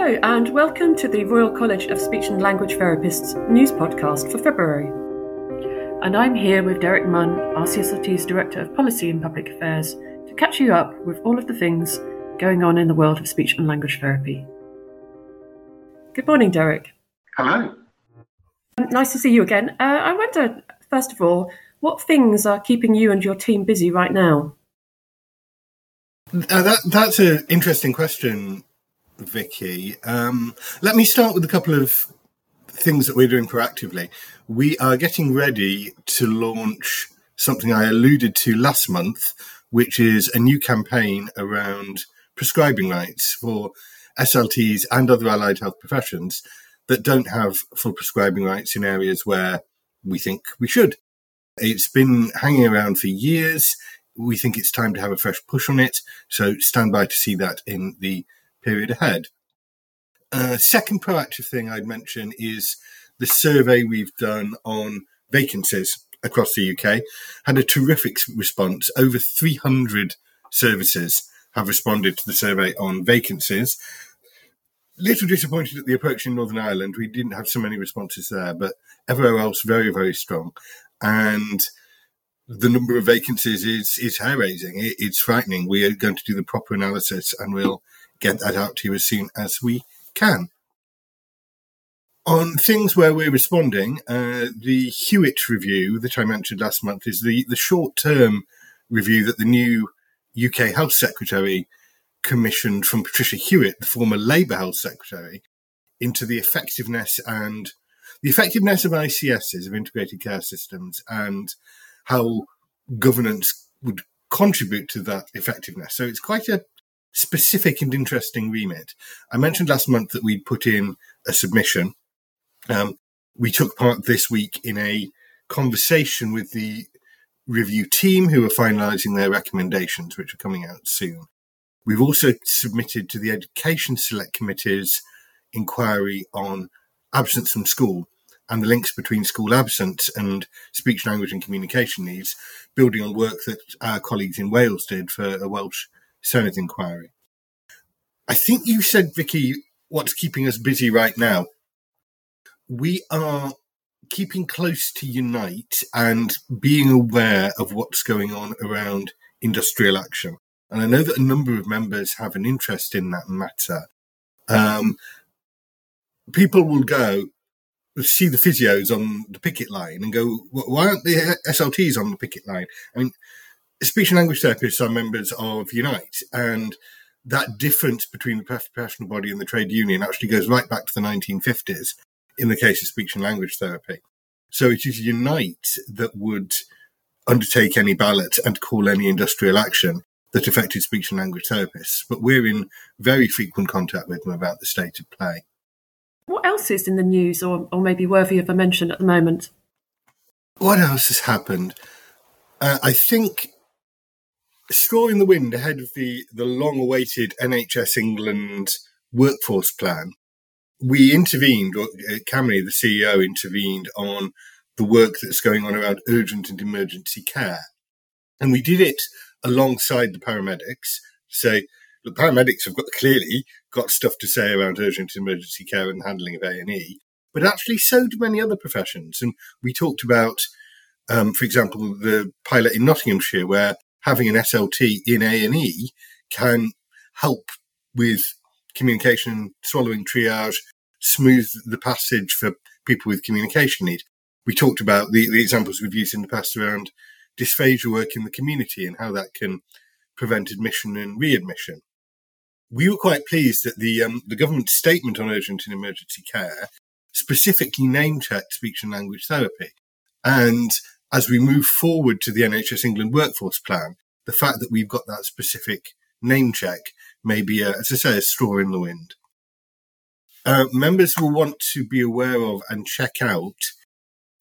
Hello, and welcome to the Royal College of Speech and Language Therapists news podcast for February. And I'm here with Derek Munn, RCSLT's Director of Policy and Public Affairs, to catch you up with all of the things going on in the world of speech and language therapy. Good morning, Derek. Hello. Um, nice to see you again. Uh, I wonder, first of all, what things are keeping you and your team busy right now? Uh, that, that's an interesting question, Vicky. Um, let me start with a couple of things that we're doing proactively. We are getting ready to launch something I alluded to last month, which is a new campaign around prescribing rights for SLTs and other allied health professions that don't have full prescribing rights in areas where we think we should. It's been hanging around for years. We think it's time to have a fresh push on it. So stand by to see that in the period ahead. Uh, second proactive thing I'd mention is the survey we've done on vacancies across the UK had a terrific response. Over 300 services have responded to the survey on vacancies. Little disappointed at the approach in Northern Ireland. We didn't have so many responses there, but everywhere else very, very strong. And the number of vacancies is is hair raising. It, it's frightening. We are going to do the proper analysis, and we'll get that out to you as soon as we can. On things where we're responding, uh, the Hewitt review that I mentioned last month is the, the short term review that the new UK Health Secretary commissioned from Patricia Hewitt, the former Labour Health Secretary, into the effectiveness and the effectiveness of ICSs, of integrated care systems, and how governance would contribute to that effectiveness. So it's quite a specific and interesting remit. I mentioned last month that we'd put in a submission. Um, we took part this week in a conversation with the review team who are finalising their recommendations, which are coming out soon. We've also submitted to the Education Select Committee's inquiry on absence from school and the links between school absence and speech, language, and communication needs, building on work that our colleagues in Wales did for a Welsh Senedd inquiry. I think you said, Vicky, what's keeping us busy right now. We are keeping close to Unite and being aware of what's going on around industrial action. And I know that a number of members have an interest in that matter. Um, people will go, see the physios on the picket line and go, why aren't the SLTs on the picket line? I mean, speech and language therapists are members of Unite, and that difference between the professional body and the trade union actually goes right back to the 1950s in the case of speech and language therapy. So it is Unite that would undertake any ballot and call any industrial action that affected speech and language therapists. But we're in very frequent contact with them about the state of play. What else is in the news or, or maybe worthy of a mention at the moment? What else has happened? Uh, I think straw in the wind ahead of the, the long awaited NHS England workforce plan. We intervened, or uh, the CEO, intervened on the work that's going on around urgent and emergency care. And we did it alongside the paramedics say, the paramedics have got clearly got stuff to say around urgent and emergency care and handling of A&E, but actually so do many other professions. And we talked about, um, for example, the pilot in Nottinghamshire, where having an SLT in A&E can help with communication, swallowing triage, smooth the passage for people with communication need. We talked about the, the examples we've used in the past around dysphagia work in the community and how that can prevent admission and readmission we were quite pleased that the um, the government statement on urgent and emergency care specifically name checked speech and language therapy. And as we move forward to the NHS England workforce plan, the fact that we've got that specific name check may be, a, as I say, a straw in the wind. Uh, members will want to be aware of and check out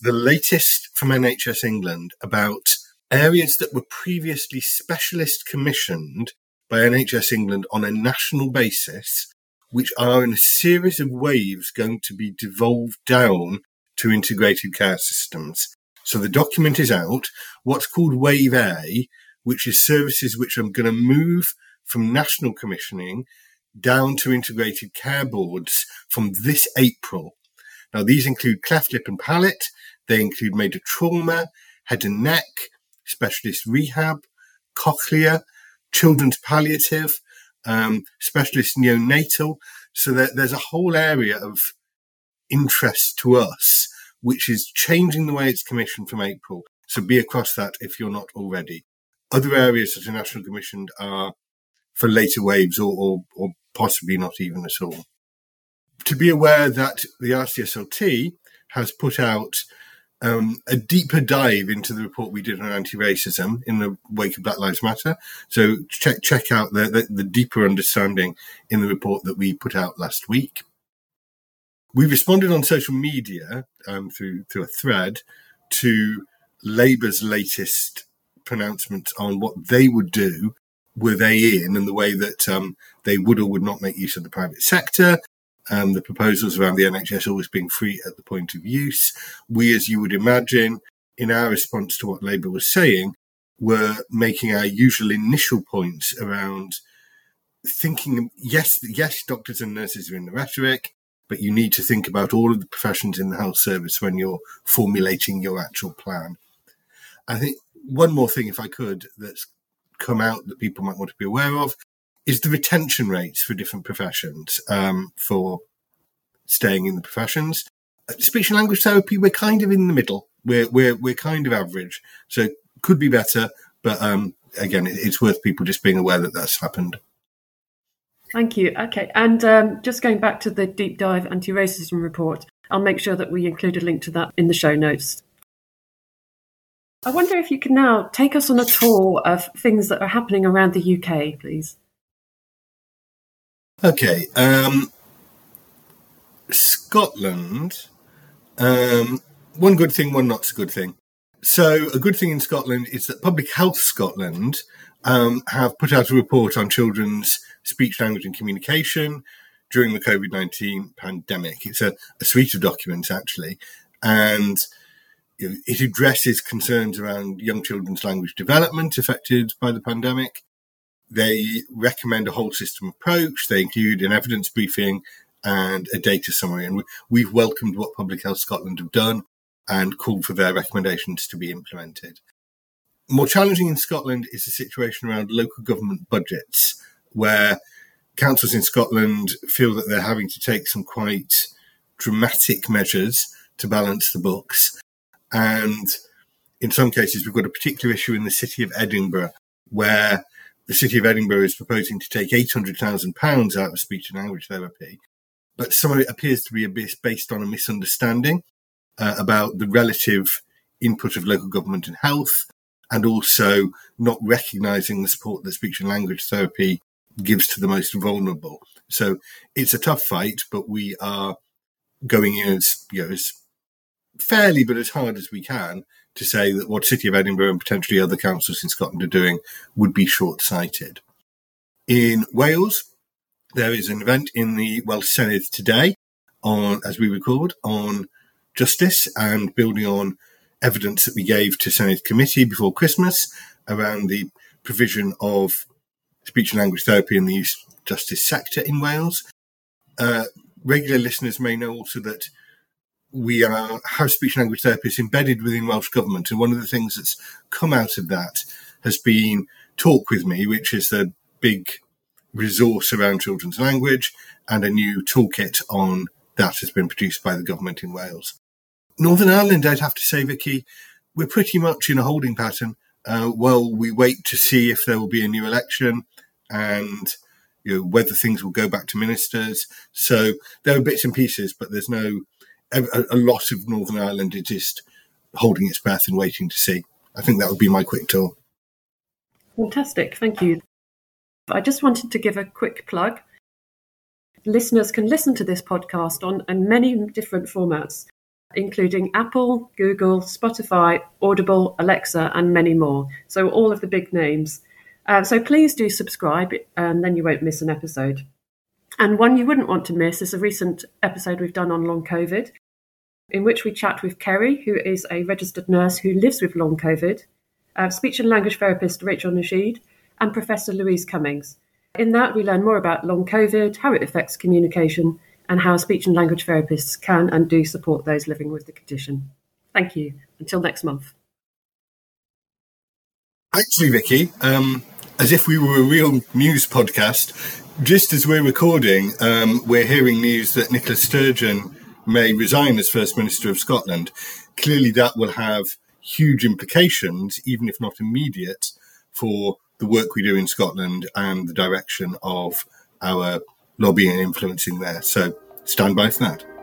the latest from NHS England about areas that were previously specialist commissioned by NHS England on a national basis, which are in a series of waves going to be devolved down to integrated care systems. So the document is out, what's called Wave A, which is services which are going to move from national commissioning down to integrated care boards from this April. Now, these include cleft lip and palate, they include major trauma, head and neck, specialist rehab, cochlear, children's palliative, um, specialist neonatal. So there's a whole area of interest to us, which is changing the way it's commissioned from April. So be across that if you're not already. Other areas that are national commissioned are for later waves or, or, or possibly not even at all. To be aware that the RCSLT has put out um, a deeper dive into the report we did on anti-racism in the wake of Black Lives Matter. So check check out the, the, the deeper understanding in the report that we put out last week. We responded on social media um, through through a thread to Labour's latest pronouncement on what they would do were they in, and the way that um, they would or would not make use of the private sector, um, the proposals around the NHS always being free at the point of use. We, as you would imagine, in our response to what Labour was saying, were making our usual initial points around thinking, yes, yes, doctors and nurses are in the rhetoric, but you need to think about all of the professions in the health service when you're formulating your actual plan. I think one more thing, if I could, that's come out that people might want to be aware of is the retention rates for different professions um, for staying in the professions. Speech and language therapy, we're kind of in the middle. We're we're we're kind of average, so could be better. But um, again, it's worth people just being aware that that's happened. Thank you. Okay, and um, just going back to the deep dive anti-racism report, I'll make sure that we include a link to that in the show notes. I wonder if you can now take us on a tour of things that are happening around the UK, please. Okay. Um, Scotland. Um, one good thing, one not so good thing. So, a good thing in Scotland is that Public Health Scotland um, have put out a report on children's speech, language, and communication during the COVID 19 pandemic. It's a, a, suite of documents, actually, and you know, it addresses concerns around young children's language development affected by the pandemic. They recommend a whole system approach. They include an evidence briefing and a data summary. And we've welcomed what Public Health Scotland have done and called for their recommendations to be implemented. More challenging in Scotland is the situation around local government budgets, where councils in Scotland feel that they're having to take some quite dramatic measures to balance the books. And in some cases, we've got a particular issue in the city of Edinburgh, where the City of Edinburgh is proposing to take £800,000 out of speech and language therapy, but some of it appears to be based on a misunderstanding uh, about the relative input of local government and health, and also not recognising the support that speech and language therapy gives to the most vulnerable. So it's a tough fight, but we are going in as, you know, as fairly but as hard as we can to say that what City of Edinburgh and potentially other councils in Scotland are doing would be short sighted. In Wales, there is an event in the Welsh Senedd today on, as we record, on justice and building on evidence that we gave to Senedd committee before Christmas around the provision of speech and language therapy in the youth justice sector in Wales. Uh, regular listeners may know also that we are, have speech and language therapists embedded within Welsh Government. And one of the things that's come out of that has been Talk With Me, which is the big resource around children's language, and a new toolkit on that has been produced by the government in Wales. Northern Ireland, I'd have to say, Vicky, we're pretty much in a holding pattern. Uh, well, we wait to see if there will be a new election and you know, whether things will go back to ministers. So there are bits and pieces, but there's no a, a lot of Northern Ireland is just holding its breath and waiting to see. I think that would be my quick tour. Fantastic, thank you. I just wanted to give a quick plug. Listeners can listen to this podcast on in many different formats, including Apple, Google, Spotify, Audible, Alexa, and many more. So, all of the big names. Uh, so, please do subscribe, and then you won't miss an episode. And one you wouldn't want to miss is a recent episode we've done on long COVID, in which we chat with Kerry, who is a registered nurse who lives with long COVID, uh, speech and language therapist Rachel Nasheed, and Professor Louise Cummings. In that, we learn more about long COVID, how it affects communication, and how speech and language therapists can and do support those living with the condition. Thank you. Until next month. Actually, Vicky, um, as if we were a real news podcast, just as we're recording, um, we're hearing news that Nicola Sturgeon may resign as First Minister of Scotland. Clearly, that will have huge implications, even if not immediate, for the work we do in Scotland and the direction of our lobbying and influencing there. So stand by for that.